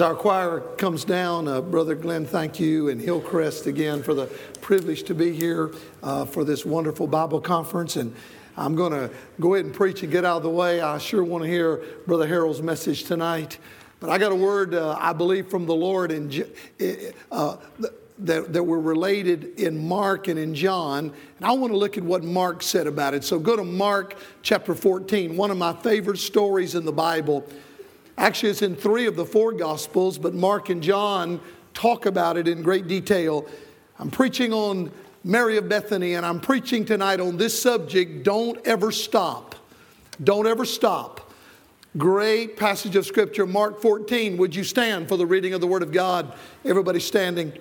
As our choir comes down, uh, Brother Glenn, thank you, and Hillcrest again for the privilege to be here uh, for this wonderful Bible conference. And I'm going to go ahead and preach and get out of the way. I sure want to hear Brother Harold's message tonight. But I got a word, uh, I believe, from the Lord in, uh, that, that were related in Mark and in John. And I want to look at what Mark said about it. So go to Mark chapter 14, one of my favorite stories in the Bible. Actually, it's in three of the four Gospels, but Mark and John talk about it in great detail. I'm preaching on Mary of Bethany, and I'm preaching tonight on this subject don't ever stop. Don't ever stop. Great passage of Scripture, Mark 14. Would you stand for the reading of the Word of God? Everybody standing.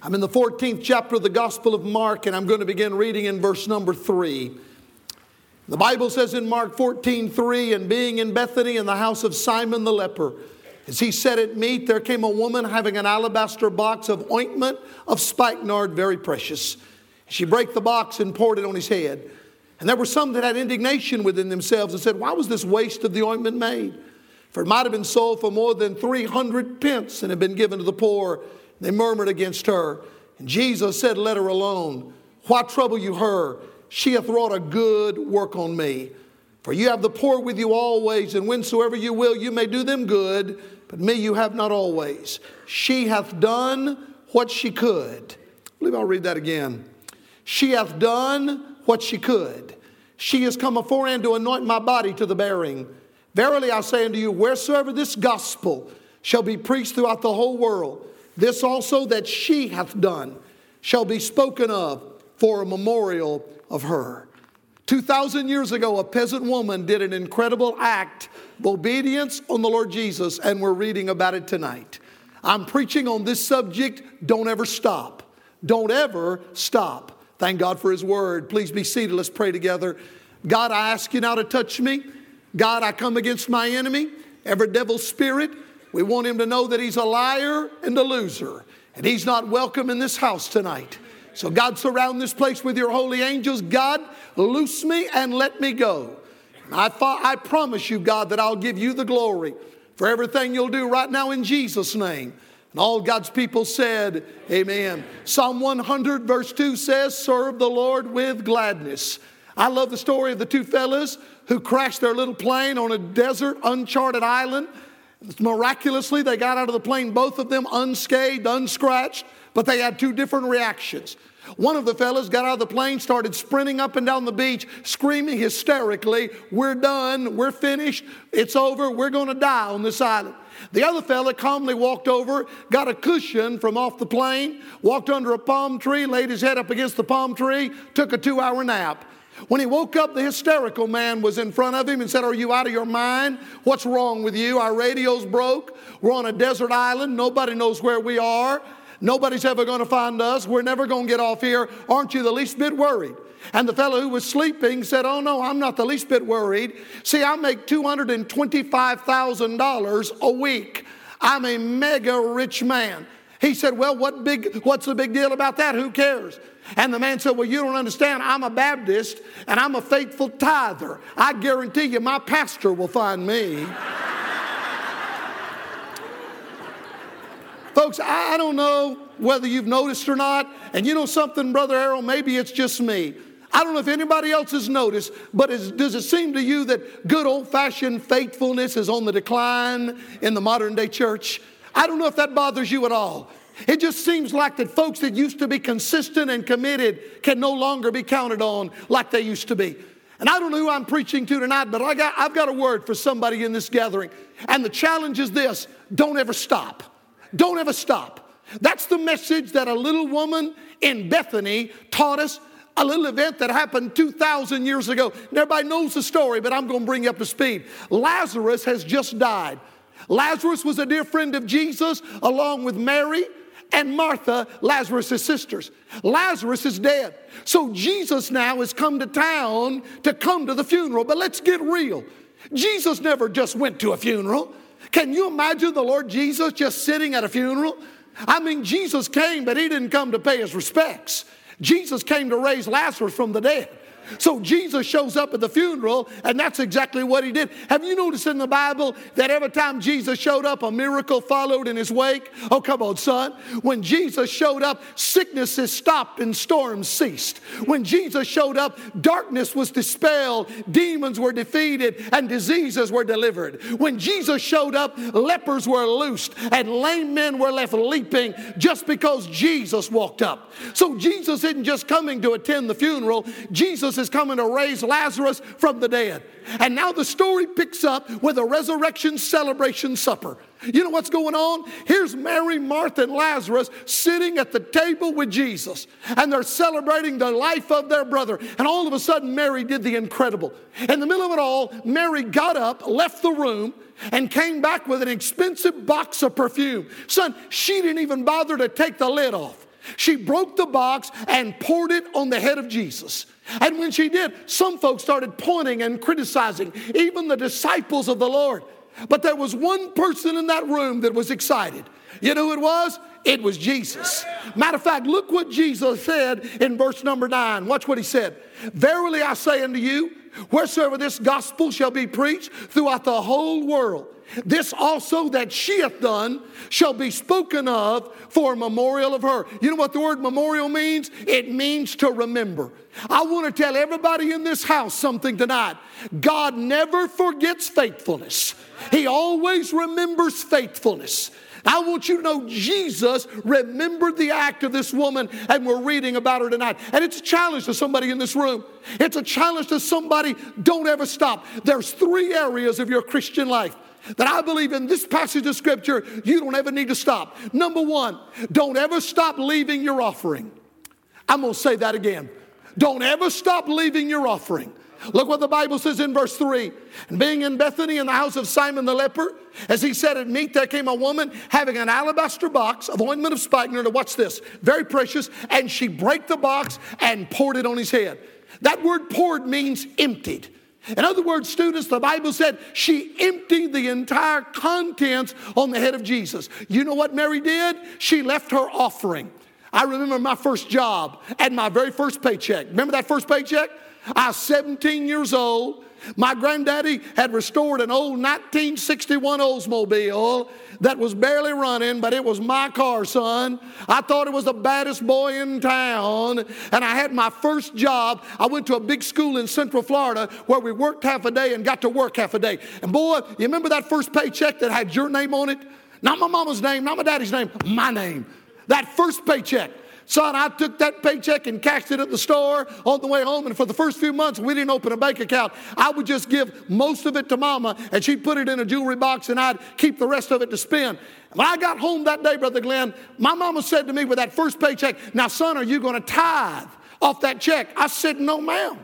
I'm in the 14th chapter of the Gospel of Mark, and I'm going to begin reading in verse number 3. The Bible says in Mark 14, 3, and being in Bethany in the house of Simon the leper, as he sat at meat, there came a woman having an alabaster box of ointment of spikenard, very precious. She brake the box and poured it on his head. And there were some that had indignation within themselves and said, Why was this waste of the ointment made? For it might have been sold for more than 300 pence and had been given to the poor. They murmured against her. And Jesus said, Let her alone. Why trouble you her? She hath wrought a good work on me. For you have the poor with you always, and whensoever you will, you may do them good, but me you have not always. She hath done what she could. I believe I'll read that again. She hath done what she could. She has come aforehand to anoint my body to the bearing. Verily I say unto you, wheresoever this gospel shall be preached throughout the whole world, this also that she hath done shall be spoken of for a memorial of her. 2,000 years ago, a peasant woman did an incredible act of obedience on the Lord Jesus, and we're reading about it tonight. I'm preaching on this subject. Don't ever stop. Don't ever stop. Thank God for His word. Please be seated. Let's pray together. God, I ask you now to touch me. God, I come against my enemy, every devil spirit. We want him to know that he's a liar and a loser, and he's not welcome in this house tonight. So, God, surround this place with your holy angels. God, loose me and let me go. I, I promise you, God, that I'll give you the glory for everything you'll do right now in Jesus' name. And all God's people said, Amen. Psalm 100, verse 2 says, Serve the Lord with gladness. I love the story of the two fellas who crashed their little plane on a desert, uncharted island. Miraculously, they got out of the plane, both of them unscathed, unscratched. But they had two different reactions. One of the fellows got out of the plane, started sprinting up and down the beach, screaming hysterically, We're done, we're finished, it's over, we're gonna die on this island. The other fella calmly walked over, got a cushion from off the plane, walked under a palm tree, laid his head up against the palm tree, took a two hour nap. When he woke up, the hysterical man was in front of him and said, Are you out of your mind? What's wrong with you? Our radio's broke. We're on a desert island. Nobody knows where we are. Nobody's ever going to find us. We're never going to get off here. Aren't you the least bit worried? And the fellow who was sleeping said, Oh, no, I'm not the least bit worried. See, I make $225,000 a week. I'm a mega rich man. He said, Well, what big, what's the big deal about that? Who cares? And the man said, Well, you don't understand. I'm a Baptist and I'm a faithful tither. I guarantee you, my pastor will find me. Folks, I don't know whether you've noticed or not. And you know something, Brother Harold, maybe it's just me. I don't know if anybody else has noticed, but is, does it seem to you that good old fashioned faithfulness is on the decline in the modern day church? I don't know if that bothers you at all. It just seems like that folks that used to be consistent and committed can no longer be counted on like they used to be. And I don't know who I'm preaching to tonight, but I got, I've got a word for somebody in this gathering. And the challenge is this don't ever stop. Don't ever stop. That's the message that a little woman in Bethany taught us. A little event that happened 2,000 years ago. Everybody knows the story, but I'm going to bring you up to speed. Lazarus has just died. Lazarus was a dear friend of Jesus, along with Mary and Martha, Lazarus' sisters. Lazarus is dead. So Jesus now has come to town to come to the funeral. But let's get real. Jesus never just went to a funeral. Can you imagine the Lord Jesus just sitting at a funeral? I mean, Jesus came, but he didn't come to pay his respects. Jesus came to raise Lazarus from the dead. So Jesus shows up at the funeral, and that's exactly what he did. Have you noticed in the Bible that every time Jesus showed up, a miracle followed in his wake? Oh, come on, son. When Jesus showed up, sicknesses stopped and storms ceased. When Jesus showed up, darkness was dispelled, demons were defeated, and diseases were delivered. When Jesus showed up, lepers were loosed, and lame men were left leaping just because Jesus walked up. So Jesus isn't just coming to attend the funeral, Jesus is coming to raise Lazarus from the dead. And now the story picks up with a resurrection celebration supper. You know what's going on? Here's Mary, Martha, and Lazarus sitting at the table with Jesus, and they're celebrating the life of their brother. And all of a sudden, Mary did the incredible. In the middle of it all, Mary got up, left the room, and came back with an expensive box of perfume. Son, she didn't even bother to take the lid off. She broke the box and poured it on the head of Jesus. And when she did, some folks started pointing and criticizing, even the disciples of the Lord. But there was one person in that room that was excited. You know who it was? It was Jesus. Matter of fact, look what Jesus said in verse number nine. Watch what he said. Verily I say unto you, wheresoever this gospel shall be preached throughout the whole world, this also that she hath done shall be spoken of for a memorial of her. You know what the word memorial means? It means to remember. I want to tell everybody in this house something tonight. God never forgets faithfulness, He always remembers faithfulness. I want you to know Jesus remembered the act of this woman, and we're reading about her tonight. And it's a challenge to somebody in this room. It's a challenge to somebody, don't ever stop. There's three areas of your Christian life that I believe in this passage of scripture, you don't ever need to stop. Number one, don't ever stop leaving your offering. I'm going to say that again. Don't ever stop leaving your offering. Look what the Bible says in verse 3. And being in Bethany in the house of Simon the leper, as he sat at meat, there came a woman having an alabaster box of ointment of spikenard. Watch this, very precious. And she brake the box and poured it on his head. That word poured means emptied. In other words, students, the Bible said she emptied the entire contents on the head of Jesus. You know what Mary did? She left her offering. I remember my first job and my very first paycheck. Remember that first paycheck? I was 17 years old. My granddaddy had restored an old 1961 Oldsmobile that was barely running, but it was my car, son. I thought it was the baddest boy in town. And I had my first job. I went to a big school in Central Florida where we worked half a day and got to work half a day. And boy, you remember that first paycheck that had your name on it? Not my mama's name, not my daddy's name, my name. That first paycheck. Son, I took that paycheck and cashed it at the store on the way home. And for the first few months, we didn't open a bank account. I would just give most of it to mama, and she'd put it in a jewelry box, and I'd keep the rest of it to spend. When I got home that day, Brother Glenn, my mama said to me with that first paycheck, Now, son, are you going to tithe off that check? I said, No, ma'am.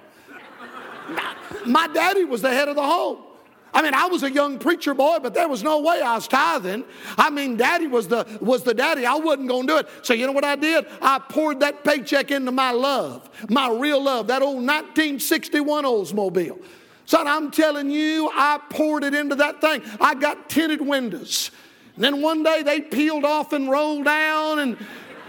my daddy was the head of the home. I mean, I was a young preacher boy, but there was no way I was tithing. I mean, daddy was the, was the daddy. I wasn't going to do it. So, you know what I did? I poured that paycheck into my love, my real love, that old 1961 Oldsmobile. Son, I'm telling you, I poured it into that thing. I got tinted windows. And then one day they peeled off and rolled down and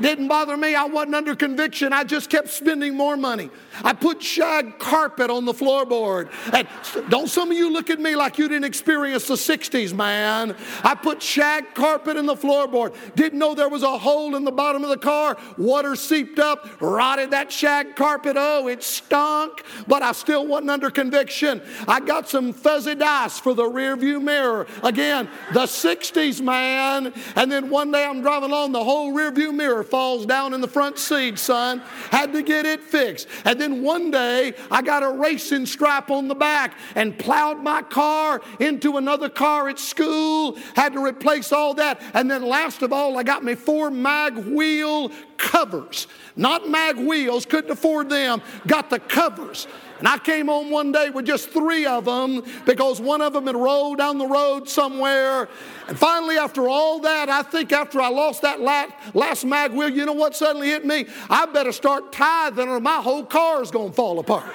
didn't bother me. I wasn't under conviction. I just kept spending more money. I put shag carpet on the floorboard. And don't some of you look at me like you didn't experience the 60s, man. I put shag carpet in the floorboard. Didn't know there was a hole in the bottom of the car. Water seeped up, rotted that shag carpet. Oh, it stunk, but I still wasn't under conviction. I got some fuzzy dice for the rear view mirror. Again, the 60s, man. And then one day I'm driving along, the whole rear view mirror falls down in the front seat, son. Had to get it fixed. And then one day I got a racing stripe on the back and plowed my car into another car at school. Had to replace all that. And then last of all, I got me four mag wheel covers. Not mag wheels, couldn't afford them. Got the covers. And I came home one day with just three of them because one of them had rolled down the road somewhere. And finally, after all that, I think after I lost that last, last mag wheel, you know what suddenly hit me? I better start tithing or my whole car is going to fall apart.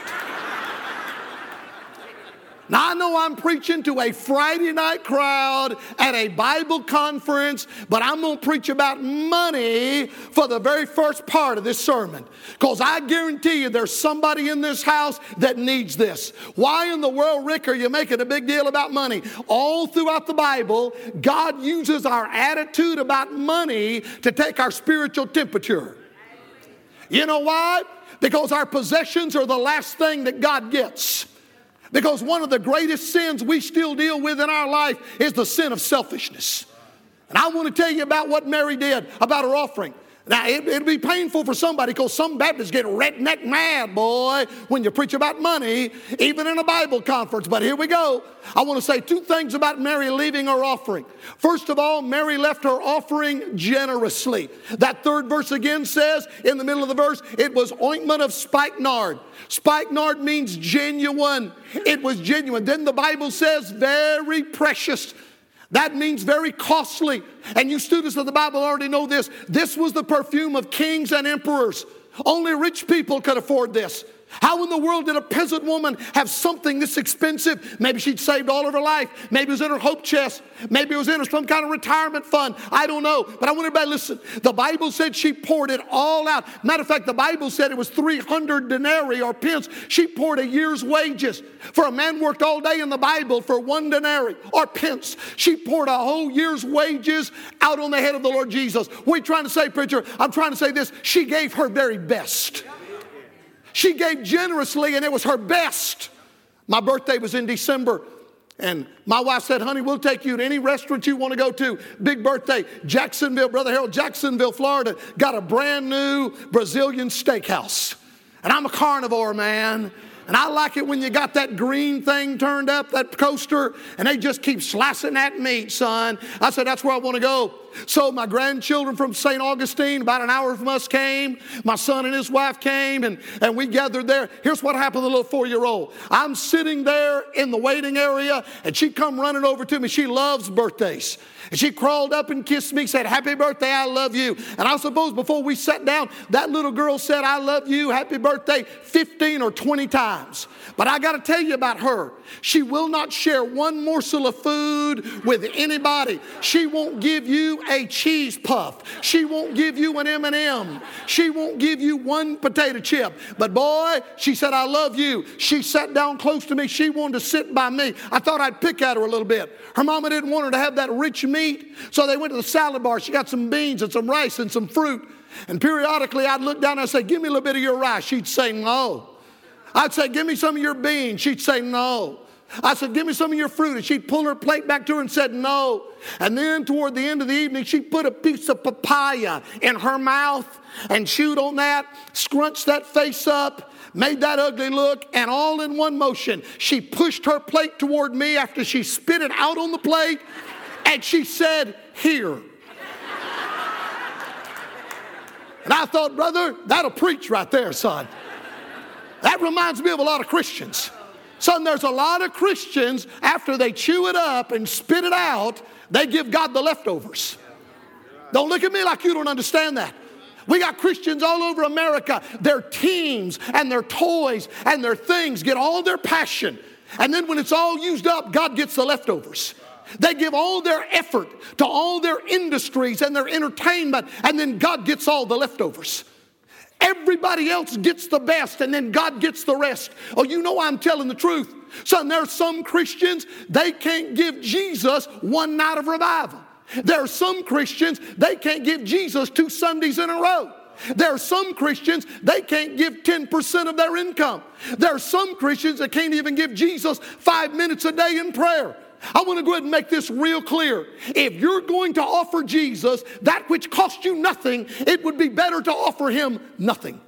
Now, I know I'm preaching to a Friday night crowd at a Bible conference, but I'm going to preach about money for the very first part of this sermon. Because I guarantee you there's somebody in this house that needs this. Why in the world, Rick, are you making a big deal about money? All throughout the Bible, God uses our attitude about money to take our spiritual temperature. You know why? Because our possessions are the last thing that God gets. Because one of the greatest sins we still deal with in our life is the sin of selfishness. And I want to tell you about what Mary did about her offering. Now, it, will be painful for somebody because some Baptists get redneck mad, boy, when you preach about money, even in a Bible conference. But here we go. I want to say two things about Mary leaving her offering. First of all, Mary left her offering generously. That third verse again says, in the middle of the verse, it was ointment of spikenard. Spikenard means genuine. It was genuine. Then the Bible says, very precious. That means very costly. And you students of the Bible already know this. This was the perfume of kings and emperors. Only rich people could afford this. How in the world did a peasant woman have something this expensive? Maybe she'd saved all of her life. Maybe it was in her hope chest. Maybe it was in her some kind of retirement fund. I don't know. But I want everybody to listen. The Bible said she poured it all out. Matter of fact, the Bible said it was 300 denarii or pence. She poured a year's wages. For a man worked all day in the Bible for one denarii or pence. She poured a whole year's wages out on the head of the Lord Jesus. What are you trying to say, preacher? I'm trying to say this. She gave her very best. She gave generously and it was her best. My birthday was in December. And my wife said, honey, we'll take you to any restaurant you want to go to. Big birthday, Jacksonville, Brother Harold, Jacksonville, Florida, got a brand new Brazilian steakhouse. And I'm a carnivore, man. And I like it when you got that green thing turned up, that coaster, and they just keep slicing that meat, son. I said, that's where I want to go. So my grandchildren from St. Augustine, about an hour from us, came. My son and his wife came, and, and we gathered there. Here's what happened to the little four-year-old. I'm sitting there in the waiting area, and she come running over to me. She loves birthdays. And she crawled up and kissed me, said, Happy birthday, I love you. And I suppose before we sat down, that little girl said, I love you, happy birthday, 15 or 20 times. But I got to tell you about her. She will not share one morsel of food with anybody. She won't give you a cheese puff. She won't give you an M&M. She won't give you one potato chip. But boy, she said, I love you. She sat down close to me. She wanted to sit by me. I thought I'd pick at her a little bit. Her mama didn't want her to have that rich meat. So they went to the salad bar. She got some beans and some rice and some fruit. And periodically I'd look down and I'd say, Give me a little bit of your rice. She'd say, No. I'd say, Give me some of your beans. She'd say, No. I said, Give me some of your fruit. And she'd pull her plate back to her and said, No. And then toward the end of the evening, she put a piece of papaya in her mouth and chewed on that, scrunched that face up, made that ugly look, and all in one motion, she pushed her plate toward me after she spit it out on the plate and she said, Here. And I thought, brother, that'll preach right there, son. That reminds me of a lot of Christians. Son, there's a lot of Christians, after they chew it up and spit it out, they give God the leftovers. Don't look at me like you don't understand that. We got Christians all over America. Their teams and their toys and their things get all their passion. And then when it's all used up, God gets the leftovers. They give all their effort to all their industries and their entertainment, and then God gets all the leftovers. Everybody else gets the best, and then God gets the rest. Oh, you know I'm telling the truth. Son, there are some Christians, they can't give Jesus one night of revival. There are some Christians, they can't give Jesus two Sundays in a row. There are some Christians, they can't give 10% of their income. There are some Christians that can't even give Jesus five minutes a day in prayer. I want to go ahead and make this real clear. If you're going to offer Jesus that which cost you nothing, it would be better to offer him nothing.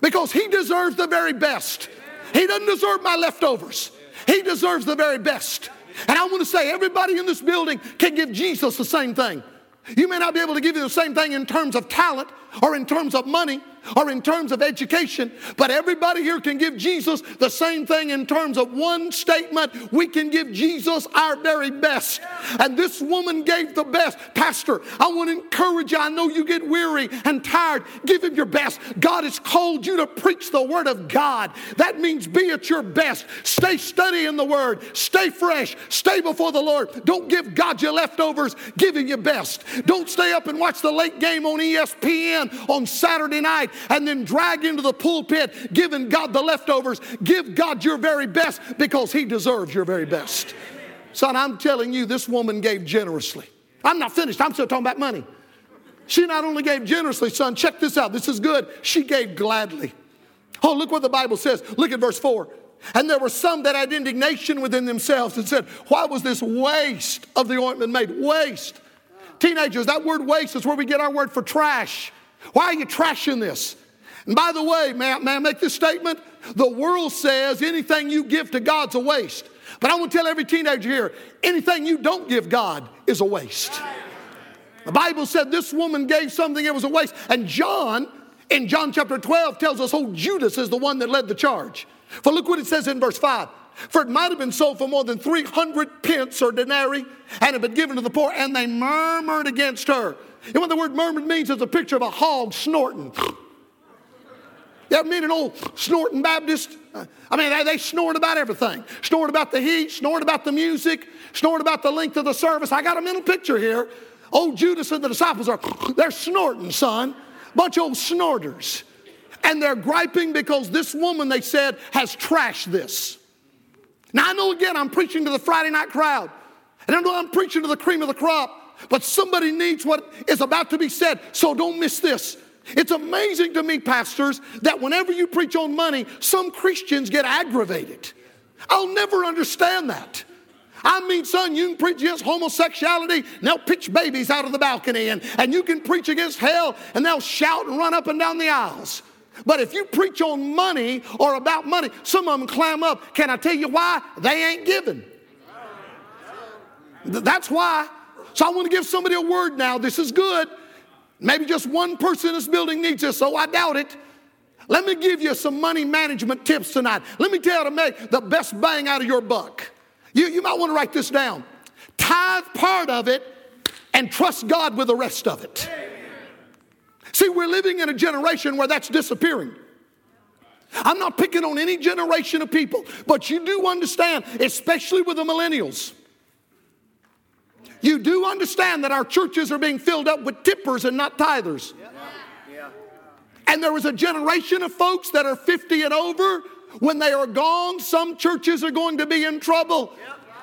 Because he deserves the very best. He doesn't deserve my leftovers, he deserves the very best. And I want to say, everybody in this building can give Jesus the same thing. You may not be able to give you the same thing in terms of talent, or in terms of money or in terms of education, but everybody here can give Jesus the same thing in terms of one statement. We can give Jesus our very best. And this woman gave the best. Pastor, I want to encourage you. I know you get weary and tired. Give him your best. God has called you to preach the word of God. That means be at your best. Stay studying the word. Stay fresh. Stay before the Lord. Don't give God your leftovers. Give him your best. Don't stay up and watch the late game on ESPN on Saturday night and then drag into the pulpit giving God the leftovers. Give God your very best because He deserves your very best. Son, I'm telling you, this woman gave generously. I'm not finished, I'm still talking about money. She not only gave generously, son, check this out. This is good. She gave gladly. Oh, look what the Bible says. Look at verse 4. And there were some that had indignation within themselves and said, Why was this waste of the ointment made? Waste. Teenagers, that word waste is where we get our word for trash. Why are you trashing this? And by the way, may I, may I make this statement? The world says anything you give to God's a waste. But I want to tell every teenager here anything you don't give God is a waste. The Bible said this woman gave something it was a waste. And John, in John chapter 12, tells us, oh, Judas is the one that led the charge. For look what it says in verse 5. For it might have been sold for more than 300 pence or denarii and had been given to the poor, and they murmured against her. And what the word murmured means is a picture of a hog snorting. You ever meet an old snorting Baptist? I mean, they, they snort about everything. Snort about the heat, snort about the music, snort about the length of the service. I got a mental picture here. Old Judas and the disciples are, they're snorting, son. Bunch of old snorters. And they're griping because this woman, they said, has trashed this. Now, I know again, I'm preaching to the Friday night crowd. And I know I'm preaching to the cream of the crop. But somebody needs what is about to be said. So don't miss this. It's amazing to me, pastors, that whenever you preach on money, some Christians get aggravated. I'll never understand that. I mean, son, you can preach against homosexuality and they'll pitch babies out of the balcony, and, and you can preach against hell and they'll shout and run up and down the aisles. But if you preach on money or about money, some of them clam up. Can I tell you why? They ain't giving. That's why. So I want to give somebody a word now. This is good. Maybe just one person in this building needs this, so I doubt it. Let me give you some money management tips tonight. Let me tell you how to make the best bang out of your buck. You, you might want to write this down. Tithe part of it and trust God with the rest of it. See, we're living in a generation where that's disappearing. I'm not picking on any generation of people, but you do understand, especially with the millennials. You do understand that our churches are being filled up with tippers and not tithers. And there was a generation of folks that are 50 and over. When they are gone, some churches are going to be in trouble.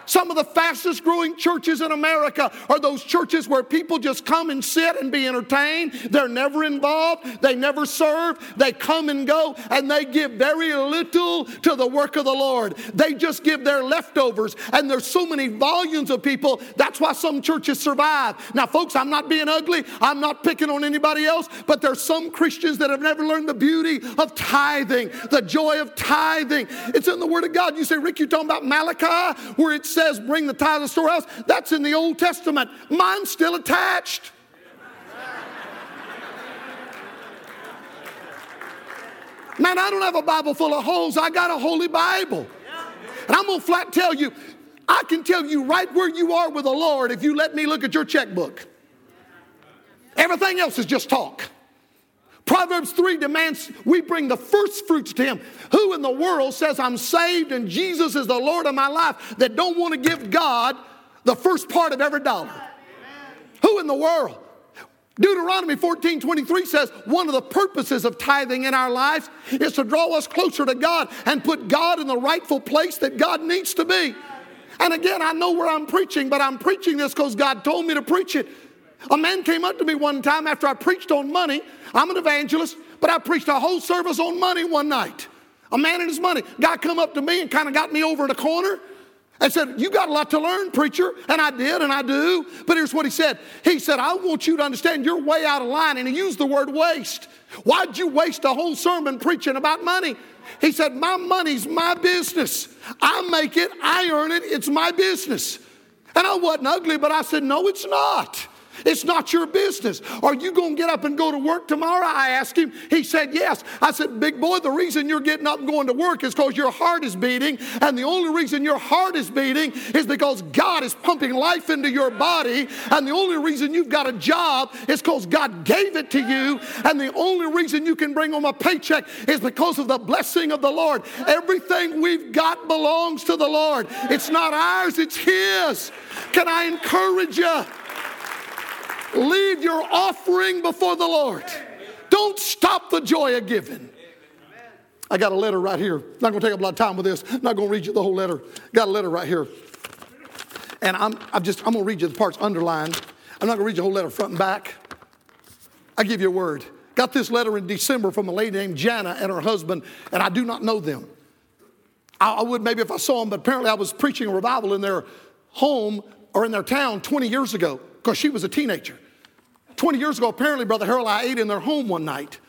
Some of the fastest growing churches in America are those churches where people just come and sit and be entertained. They're never involved, they never serve, they come and go, and they give very little to the work of the Lord. They just give their leftovers, and there's so many volumes of people. That's why some churches survive. Now, folks, I'm not being ugly, I'm not picking on anybody else, but there's some Christians that have never learned the beauty of tithing, the joy of tithing. It's in the Word of God. You say, Rick, you're talking about Malachi, where it says, says bring the tithe to the storehouse, that's in the Old Testament. Mine's still attached. Man, I don't have a Bible full of holes. I got a holy Bible. And I'm going to flat tell you, I can tell you right where you are with the Lord if you let me look at your checkbook. Everything else is just talk. Proverbs 3 demands we bring the first fruits to Him. Who in the world says I'm saved and Jesus is the Lord of my life that don't want to give God the first part of every dollar? Who in the world? Deuteronomy 14 23 says one of the purposes of tithing in our lives is to draw us closer to God and put God in the rightful place that God needs to be. And again, I know where I'm preaching, but I'm preaching this because God told me to preach it. A man came up to me one time after I preached on money. I'm an evangelist, but I preached a whole service on money one night. A man and his money. Guy come up to me and kind of got me over in a corner and said, You got a lot to learn, preacher. And I did, and I do. But here's what he said He said, I want you to understand you're way out of line. And he used the word waste. Why'd you waste a whole sermon preaching about money? He said, My money's my business. I make it, I earn it, it's my business. And I wasn't ugly, but I said, No, it's not. It's not your business. Are you going to get up and go to work tomorrow? I asked him. He said, Yes. I said, Big boy, the reason you're getting up and going to work is because your heart is beating. And the only reason your heart is beating is because God is pumping life into your body. And the only reason you've got a job is because God gave it to you. And the only reason you can bring home a paycheck is because of the blessing of the Lord. Everything we've got belongs to the Lord, it's not ours, it's His. Can I encourage you? Leave your offering before the Lord. Don't stop the joy of giving. I got a letter right here. Not going to take up a lot of time with this. Not going to read you the whole letter. Got a letter right here. And I'm, I'm just, I'm going to read you the parts underlined. I'm not going to read you the whole letter front and back. I give you a word. Got this letter in December from a lady named Jana and her husband, and I do not know them. I, I would maybe if I saw them, but apparently I was preaching a revival in their home or in their town 20 years ago because she was a teenager. 20 years ago, apparently, Brother Harold, I ate in their home one night.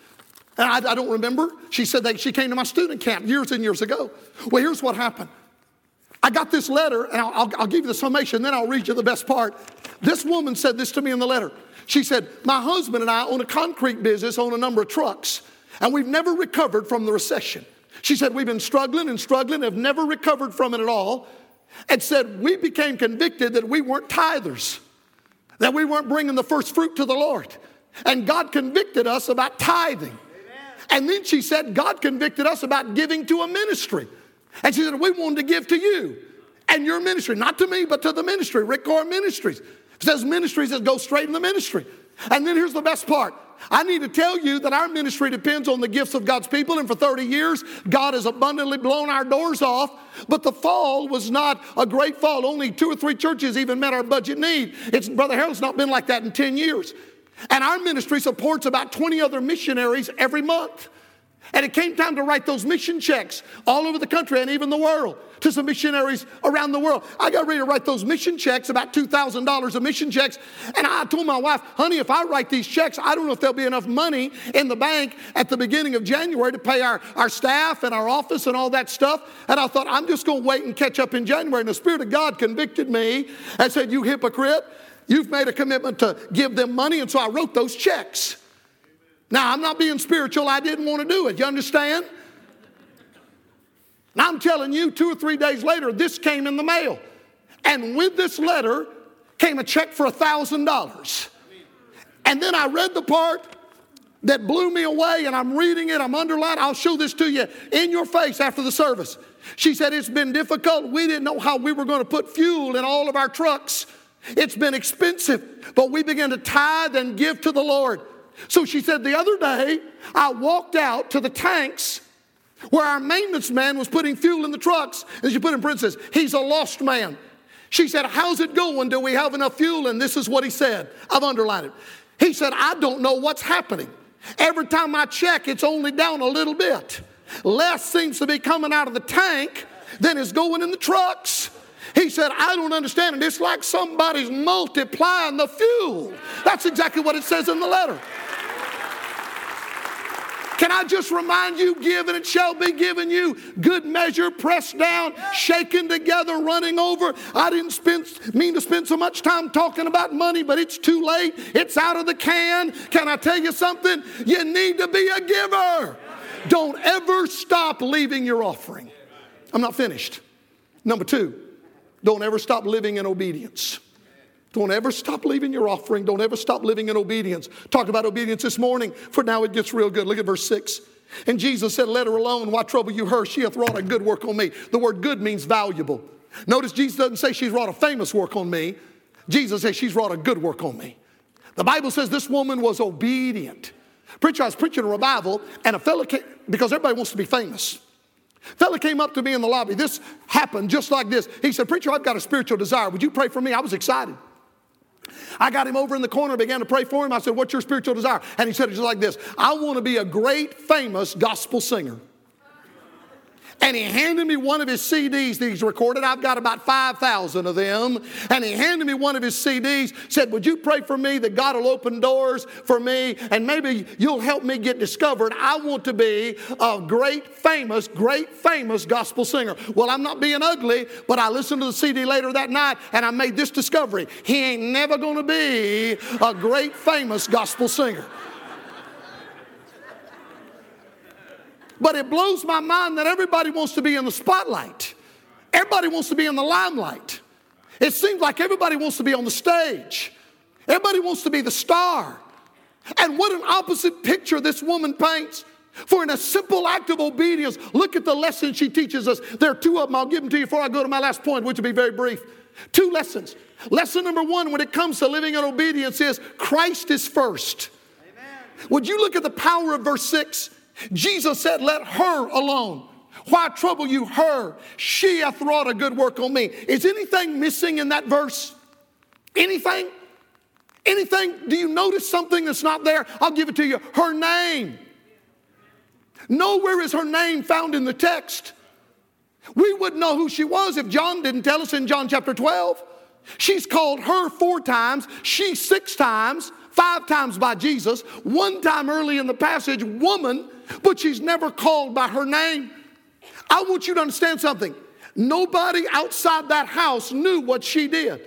And I, I don't remember. She said that she came to my student camp years and years ago. Well, here's what happened. I got this letter, and I'll, I'll, I'll give you the summation, then I'll read you the best part. This woman said this to me in the letter. She said, My husband and I own a concrete business, own a number of trucks, and we've never recovered from the recession. She said, We've been struggling and struggling, have never recovered from it at all, and said, We became convicted that we weren't tithers that we weren't bringing the first fruit to the Lord. And God convicted us about tithing. And then she said, God convicted us about giving to a ministry. And she said, We wanted to give to you and your ministry, not to me, but to the ministry, Rick Coram Ministries. It says ministries that go straight in the ministry. And then here's the best part I need to tell you that our ministry depends on the gifts of God's people, and for 30 years, God has abundantly blown our doors off. But the fall was not a great fall. Only two or three churches even met our budget need. It's, Brother Harold's not been like that in 10 years. And our ministry supports about 20 other missionaries every month. And it came time to write those mission checks all over the country and even the world to some missionaries around the world. I got ready to write those mission checks, about $2,000 of mission checks. And I told my wife, honey, if I write these checks, I don't know if there'll be enough money in the bank at the beginning of January to pay our, our staff and our office and all that stuff. And I thought, I'm just going to wait and catch up in January. And the Spirit of God convicted me and said, You hypocrite, you've made a commitment to give them money. And so I wrote those checks. Now, I'm not being spiritual, I didn't want to do it. You understand? And I'm telling you, two or three days later, this came in the mail. And with this letter came a check for a $1,000. And then I read the part that blew me away, and I'm reading it, I'm underlined. I'll show this to you in your face after the service. She said, It's been difficult. We didn't know how we were going to put fuel in all of our trucks. It's been expensive, but we began to tithe and give to the Lord. So she said, The other day, I walked out to the tanks where our maintenance man was putting fuel in the trucks. And she put in parentheses, He's a lost man. She said, How's it going? Do we have enough fuel? And this is what he said. I've underlined it. He said, I don't know what's happening. Every time I check, it's only down a little bit. Less seems to be coming out of the tank than is going in the trucks. He said, I don't understand it. It's like somebody's multiplying the fuel. That's exactly what it says in the letter. Can I just remind you, give and it shall be given you. Good measure, pressed down, shaken together, running over. I didn't spend, mean to spend so much time talking about money, but it's too late. It's out of the can. Can I tell you something? You need to be a giver. Don't ever stop leaving your offering. I'm not finished. Number two, don't ever stop living in obedience. Don't ever stop leaving your offering. Don't ever stop living in obedience. Talk about obedience this morning, for now it gets real good. Look at verse 6. And Jesus said, Let her alone. Why trouble you her? She hath wrought a good work on me. The word good means valuable. Notice Jesus doesn't say she's wrought a famous work on me. Jesus says she's wrought a good work on me. The Bible says this woman was obedient. Preacher, I was preaching a revival, and a fellow came, because everybody wants to be famous. Fella came up to me in the lobby. This happened just like this. He said, Preacher, I've got a spiritual desire. Would you pray for me? I was excited. I got him over in the corner, began to pray for him. I said, What's your spiritual desire? And he said it just like this I want to be a great, famous gospel singer. And he handed me one of his CDs that he's recorded. I've got about 5,000 of them. And he handed me one of his CDs, said, Would you pray for me that God will open doors for me and maybe you'll help me get discovered? I want to be a great, famous, great, famous gospel singer. Well, I'm not being ugly, but I listened to the CD later that night and I made this discovery. He ain't never going to be a great, famous gospel singer. But it blows my mind that everybody wants to be in the spotlight. Everybody wants to be in the limelight. It seems like everybody wants to be on the stage. Everybody wants to be the star. And what an opposite picture this woman paints. For in a simple act of obedience, look at the lesson she teaches us. There are two of them. I'll give them to you before I go to my last point, which will be very brief. Two lessons. Lesson number one, when it comes to living in obedience, is Christ is first. Amen. Would you look at the power of verse 6? Jesus said, Let her alone. Why trouble you her? She hath wrought a good work on me. Is anything missing in that verse? Anything? Anything? Do you notice something that's not there? I'll give it to you. Her name. Nowhere is her name found in the text. We wouldn't know who she was if John didn't tell us in John chapter 12. She's called her four times, she six times, five times by Jesus, one time early in the passage, woman, but she's never called by her name. I want you to understand something. Nobody outside that house knew what she did.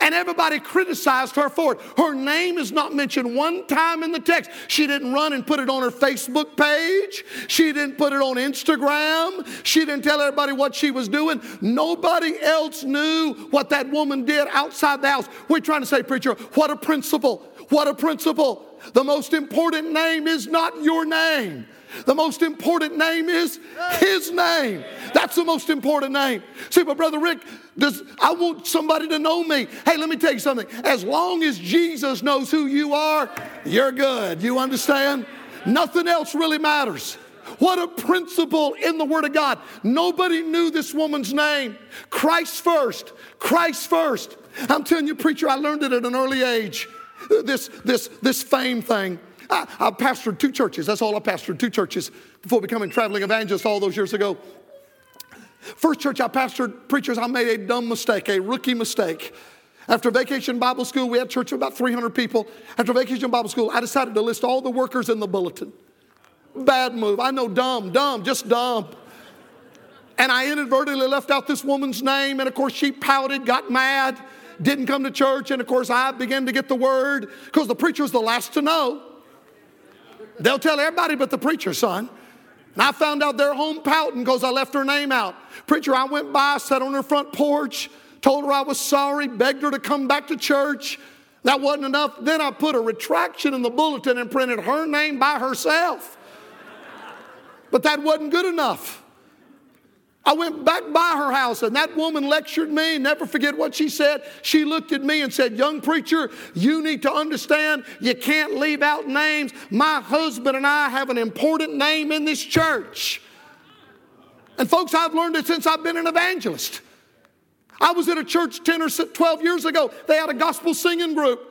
And everybody criticized her for it. Her name is not mentioned one time in the text. She didn't run and put it on her Facebook page. She didn't put it on Instagram. She didn't tell everybody what she was doing. Nobody else knew what that woman did outside the house. We're trying to say, preacher, what a principle. What a principle. The most important name is not your name. The most important name is His name. That's the most important name. See, but Brother Rick, does, I want somebody to know me. Hey, let me tell you something. As long as Jesus knows who you are, you're good. You understand? Nothing else really matters. What a principle in the Word of God. Nobody knew this woman's name. Christ first. Christ first. I'm telling you, preacher, I learned it at an early age. This, this, this fame thing. I, I pastored two churches. That's all I pastored, two churches before becoming traveling evangelist all those years ago. First church I pastored, preachers, I made a dumb mistake, a rookie mistake. After vacation Bible school, we had church of about 300 people. After vacation Bible school, I decided to list all the workers in the bulletin. Bad move. I know, dumb, dumb, just dumb. And I inadvertently left out this woman's name, and of course, she pouted, got mad, didn't come to church, and of course, I began to get the word because the preacher was the last to know. They'll tell everybody but the preacher, son. And I found out they're home pouting because I left her name out. Preacher, I went by, sat on her front porch, told her I was sorry, begged her to come back to church. That wasn't enough. Then I put a retraction in the bulletin and printed her name by herself. But that wasn't good enough. I went back by her house and that woman lectured me. Never forget what she said. She looked at me and said, Young preacher, you need to understand you can't leave out names. My husband and I have an important name in this church. And folks, I've learned it since I've been an evangelist. I was at a church 10 or 12 years ago. They had a gospel singing group.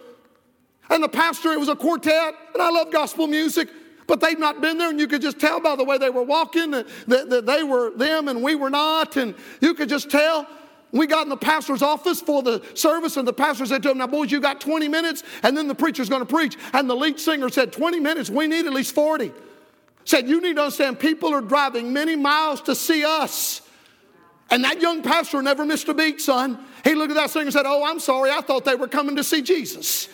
And the pastor, it was a quartet, and I love gospel music. But they'd not been there, and you could just tell by the way they were walking that, that they were them and we were not. And you could just tell. We got in the pastor's office for the service, and the pastor said to him, Now, boys, you got 20 minutes, and then the preacher's going to preach. And the lead singer said, 20 minutes, we need at least 40. Said, You need to understand, people are driving many miles to see us. And that young pastor never missed a beat, son. He looked at that singer and said, Oh, I'm sorry, I thought they were coming to see Jesus.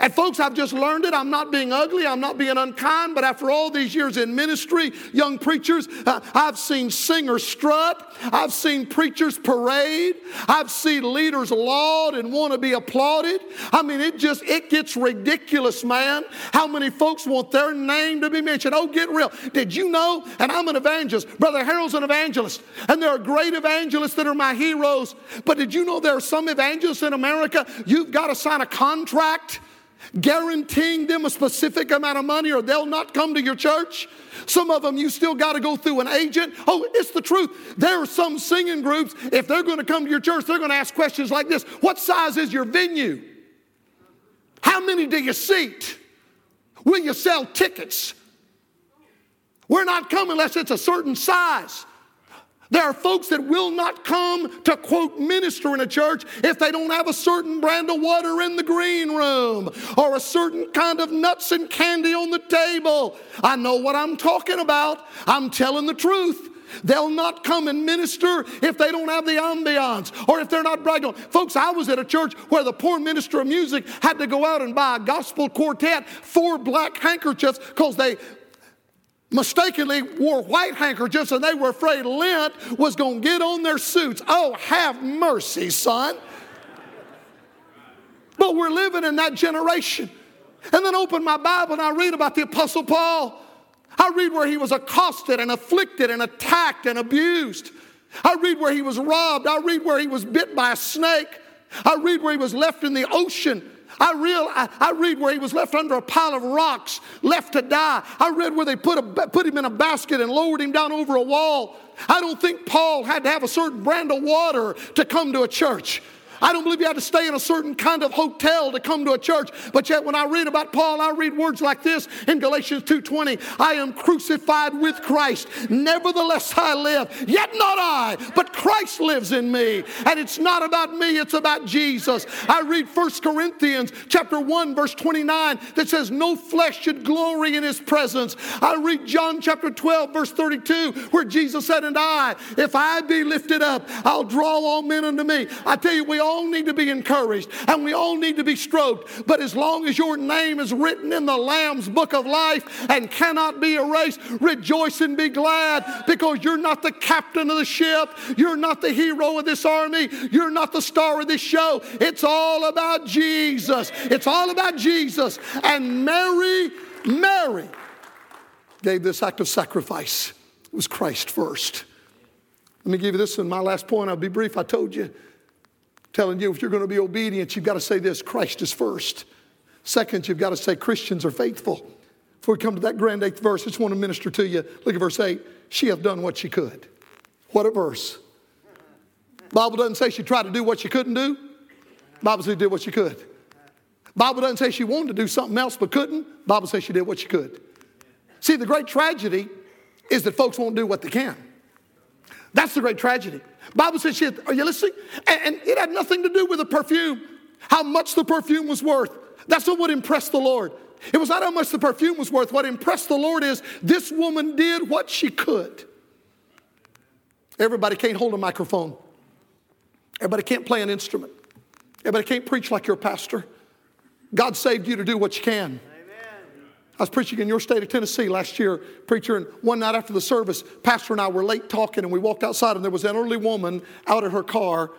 And folks, I've just learned it. I'm not being ugly, I'm not being unkind, but after all these years in ministry, young preachers, uh, I've seen singers strut, I've seen preachers parade, I've seen leaders laud and want to be applauded. I mean, it just it gets ridiculous, man. How many folks want their name to be mentioned? Oh, get real. Did you know? And I'm an evangelist. Brother Harold's an evangelist. And there are great evangelists that are my heroes. But did you know there are some evangelists in America you've got to sign a contract? Guaranteeing them a specific amount of money or they'll not come to your church. Some of them you still got to go through an agent. Oh, it's the truth. There are some singing groups, if they're going to come to your church, they're going to ask questions like this What size is your venue? How many do you seat? Will you sell tickets? We're not coming unless it's a certain size. There are folks that will not come to quote minister in a church if they don't have a certain brand of water in the green room or a certain kind of nuts and candy on the table. I know what I'm talking about. I'm telling the truth. They'll not come and minister if they don't have the ambiance or if they're not bragging on. Folks, I was at a church where the poor minister of music had to go out and buy a gospel quartet, four black handkerchiefs, because they mistakenly wore white handkerchiefs and they were afraid lint was going to get on their suits. Oh, have mercy, son. But we're living in that generation. And then open my Bible and I read about the Apostle Paul. I read where he was accosted and afflicted and attacked and abused. I read where he was robbed. I read where he was bit by a snake. I read where he was left in the ocean I, real, I, I, read where he was left under a pile of rocks, left to die. I read where they put, a, put him in a basket and lowered him down over a wall. I don't think Paul had to have a certain brand of water to come to a church. I don't believe you had to stay in a certain kind of hotel to come to a church. But yet when I read about Paul, I read words like this in Galatians 2:20. I am crucified with Christ. Nevertheless I live. Yet not I, but Christ lives in me. And it's not about me, it's about Jesus. I read 1 Corinthians chapter 1 verse 29 that says no flesh should glory in his presence. I read John chapter 12 verse 32 where Jesus said, "And I, if I be lifted up, I'll draw all men unto me." I tell you we all all need to be encouraged and we all need to be stroked. But as long as your name is written in the Lamb's book of life and cannot be erased, rejoice and be glad because you're not the captain of the ship. You're not the hero of this army. You're not the star of this show. It's all about Jesus. It's all about Jesus. And Mary, Mary gave this act of sacrifice. It was Christ first. Let me give you this in my last point. I'll be brief. I told you telling you if you're going to be obedient, you've got to say this Christ is first. Second, you've got to say Christians are faithful. Before we come to that grand eighth verse, I just want to minister to you. Look at verse 8. She hath done what she could. What a verse. Bible doesn't say she tried to do what she couldn't do. Bible says she did what she could. Bible doesn't say she wanted to do something else but couldn't. Bible says she did what she could. See, the great tragedy is that folks won't do what they can. That's the great tragedy. Bible says she had, are you listening? And, and it had nothing to do with the perfume, how much the perfume was worth. That's what impressed the Lord. It was not how much the perfume was worth. What impressed the Lord is this woman did what she could. Everybody can't hold a microphone. Everybody can't play an instrument. Everybody can't preach like your pastor. God saved you to do what you can. I was preaching in your state of Tennessee last year, preacher, and one night after the service, Pastor and I were late talking, and we walked outside, and there was an elderly woman out of her car,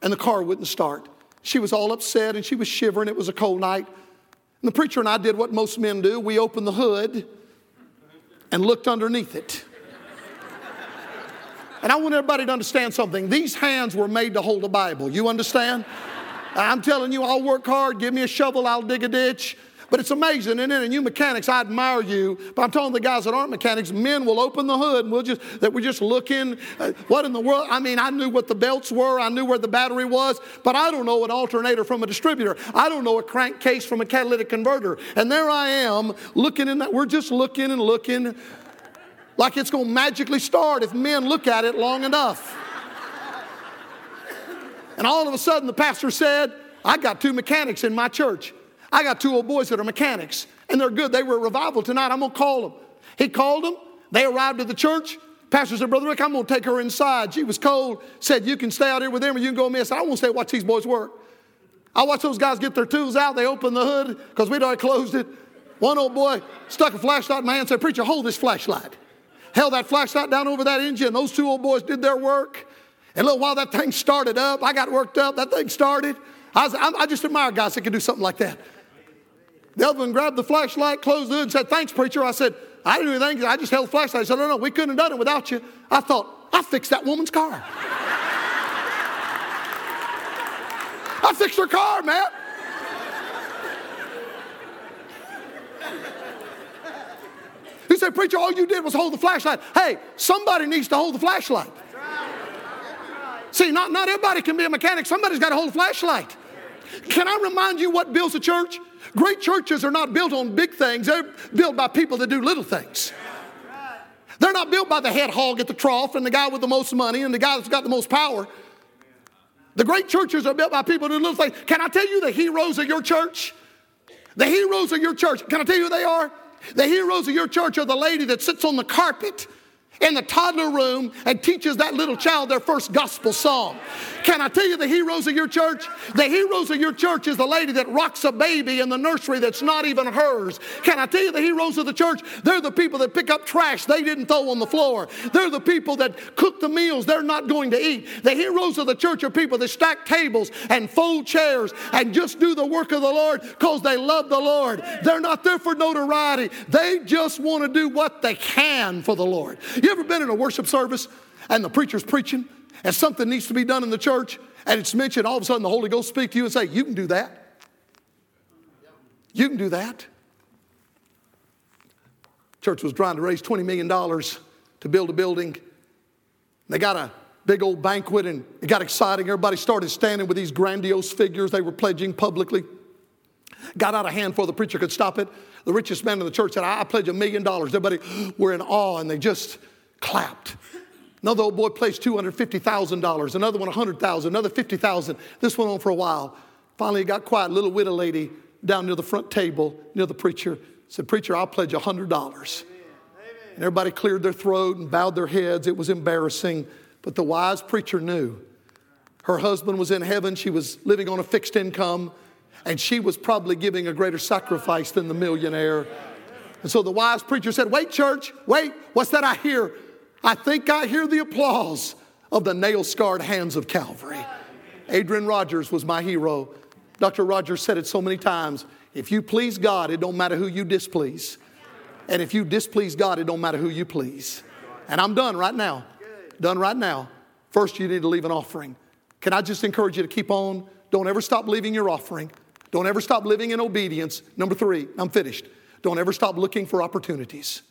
and the car wouldn't start. She was all upset, and she was shivering. It was a cold night. And the preacher and I did what most men do we opened the hood and looked underneath it. And I want everybody to understand something. These hands were made to hold a Bible. You understand? I'm telling you, I'll work hard. Give me a shovel, I'll dig a ditch. But it's amazing, and then you mechanics, I admire you. But I'm telling the guys that aren't mechanics, men will open the hood and we'll just that we're just looking. Uh, what in the world? I mean, I knew what the belts were, I knew where the battery was, but I don't know an alternator from a distributor. I don't know a crankcase from a catalytic converter. And there I am looking in that. We're just looking and looking like it's going to magically start if men look at it long enough. And all of a sudden, the pastor said, I got two mechanics in my church. I got two old boys that are mechanics, and they're good. They were at revival tonight. I'm going to call them. He called them. They arrived at the church. Pastor said, Brother Rick, I'm going to take her inside. She was cold. Said, You can stay out here with them or you can go miss. I, said, I want to stay watch these boys work. I watched those guys get their tools out. They opened the hood because we'd already closed it. One old boy stuck a flashlight in my hand and said, Preacher, hold this flashlight. Held that flashlight down over that engine. Those two old boys did their work. And a little while that thing started up, I got worked up. That thing started. I, was, I just admire guys that can do something like that. The other one grabbed the flashlight, closed the hood, and said, Thanks, preacher. I said, I didn't do anything. I just held the flashlight. I said, No, no, we couldn't have done it without you. I thought, I fixed that woman's car. I fixed her car, man. He said, Preacher, all you did was hold the flashlight. Hey, somebody needs to hold the flashlight. See, not, not everybody can be a mechanic. Somebody's got to hold the flashlight. Can I remind you what builds a church? Great churches are not built on big things, they're built by people that do little things. They're not built by the head hog at the trough and the guy with the most money and the guy that's got the most power. The great churches are built by people who do little things. can I tell you the heroes of your church? The heroes of your church, can I tell you who they are? The heroes of your church are the lady that sits on the carpet in the toddler room and teaches that little child their first gospel song. Can I tell you the heroes of your church? The heroes of your church is the lady that rocks a baby in the nursery that's not even hers. Can I tell you the heroes of the church? They're the people that pick up trash they didn't throw on the floor. They're the people that cook the meals they're not going to eat. The heroes of the church are people that stack tables and fold chairs and just do the work of the Lord because they love the Lord. They're not there for notoriety. They just want to do what they can for the Lord. Ever been in a worship service and the preacher's preaching and something needs to be done in the church and it's mentioned, all of a sudden the Holy Ghost speak to you and say, You can do that. You can do that. Church was trying to raise $20 million to build a building. They got a big old banquet and it got exciting. Everybody started standing with these grandiose figures they were pledging publicly. Got out of hand before the preacher could stop it. The richest man in the church said, I pledge a million dollars. Everybody were in awe and they just clapped. Another old boy placed $250,000, another one 100,000, another 50,000. This went on for a while. Finally, it got quiet. A little widow lady down near the front table, near the preacher, said, Preacher, I'll pledge $100. And everybody cleared their throat and bowed their heads. It was embarrassing. But the wise preacher knew her husband was in heaven. She was living on a fixed income, and she was probably giving a greater sacrifice than the millionaire. And so the wise preacher said, Wait, church, wait, what's that I hear? I think I hear the applause of the nail scarred hands of Calvary. Adrian Rogers was my hero. Dr. Rogers said it so many times if you please God, it don't matter who you displease. And if you displease God, it don't matter who you please. And I'm done right now. Done right now. First, you need to leave an offering. Can I just encourage you to keep on? Don't ever stop leaving your offering. Don't ever stop living in obedience. Number three, I'm finished. Don't ever stop looking for opportunities.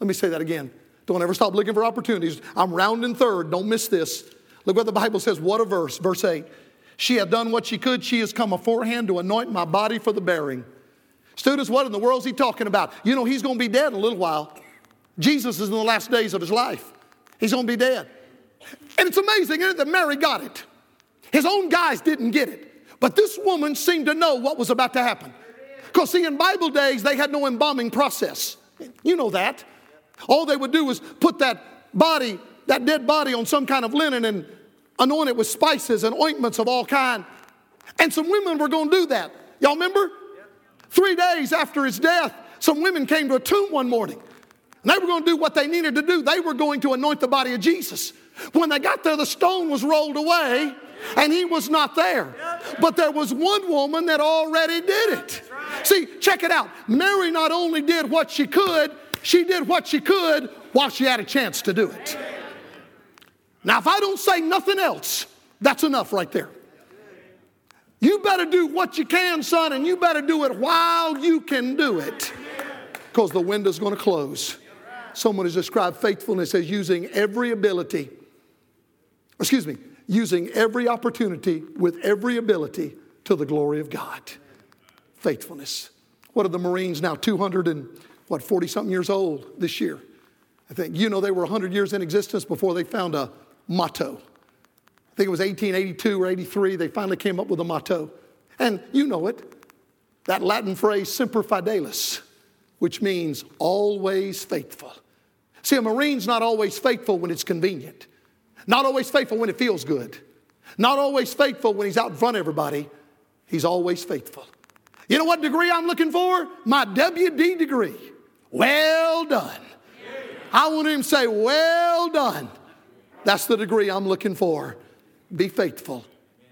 Let me say that again. Don't ever stop looking for opportunities. I'm rounding third. Don't miss this. Look what the Bible says. What a verse. Verse 8. She had done what she could. She has come aforehand to anoint my body for the bearing. Students, what in the world is he talking about? You know, he's going to be dead in a little while. Jesus is in the last days of his life. He's going to be dead. And it's amazing, isn't it, that Mary got it. His own guys didn't get it. But this woman seemed to know what was about to happen. Because, see, in Bible days, they had no embalming process. You know that. All they would do was put that body, that dead body, on some kind of linen and anoint it with spices and ointments of all kind. And some women were going to do that. Y'all remember? Three days after his death, some women came to a tomb one morning. And they were going to do what they needed to do. They were going to anoint the body of Jesus. When they got there, the stone was rolled away and he was not there. But there was one woman that already did it. See, check it out. Mary not only did what she could, she did what she could while she had a chance to do it. Now, if I don't say nothing else, that's enough right there. You better do what you can, son, and you better do it while you can do it because the window's going to close. Someone has described faithfulness as using every ability, excuse me, using every opportunity with every ability to the glory of God. Faithfulness. What are the Marines now? 200 and what, 40 something years old this year. I think, you know, they were 100 years in existence before they found a motto. I think it was 1882 or 83, they finally came up with a motto. And you know it that Latin phrase, semper fidelis, which means always faithful. See, a Marine's not always faithful when it's convenient, not always faithful when it feels good, not always faithful when he's out in front of everybody. He's always faithful. You know what degree I'm looking for? My WD degree. Well done. I want him to say, Well done. That's the degree I'm looking for. Be faithful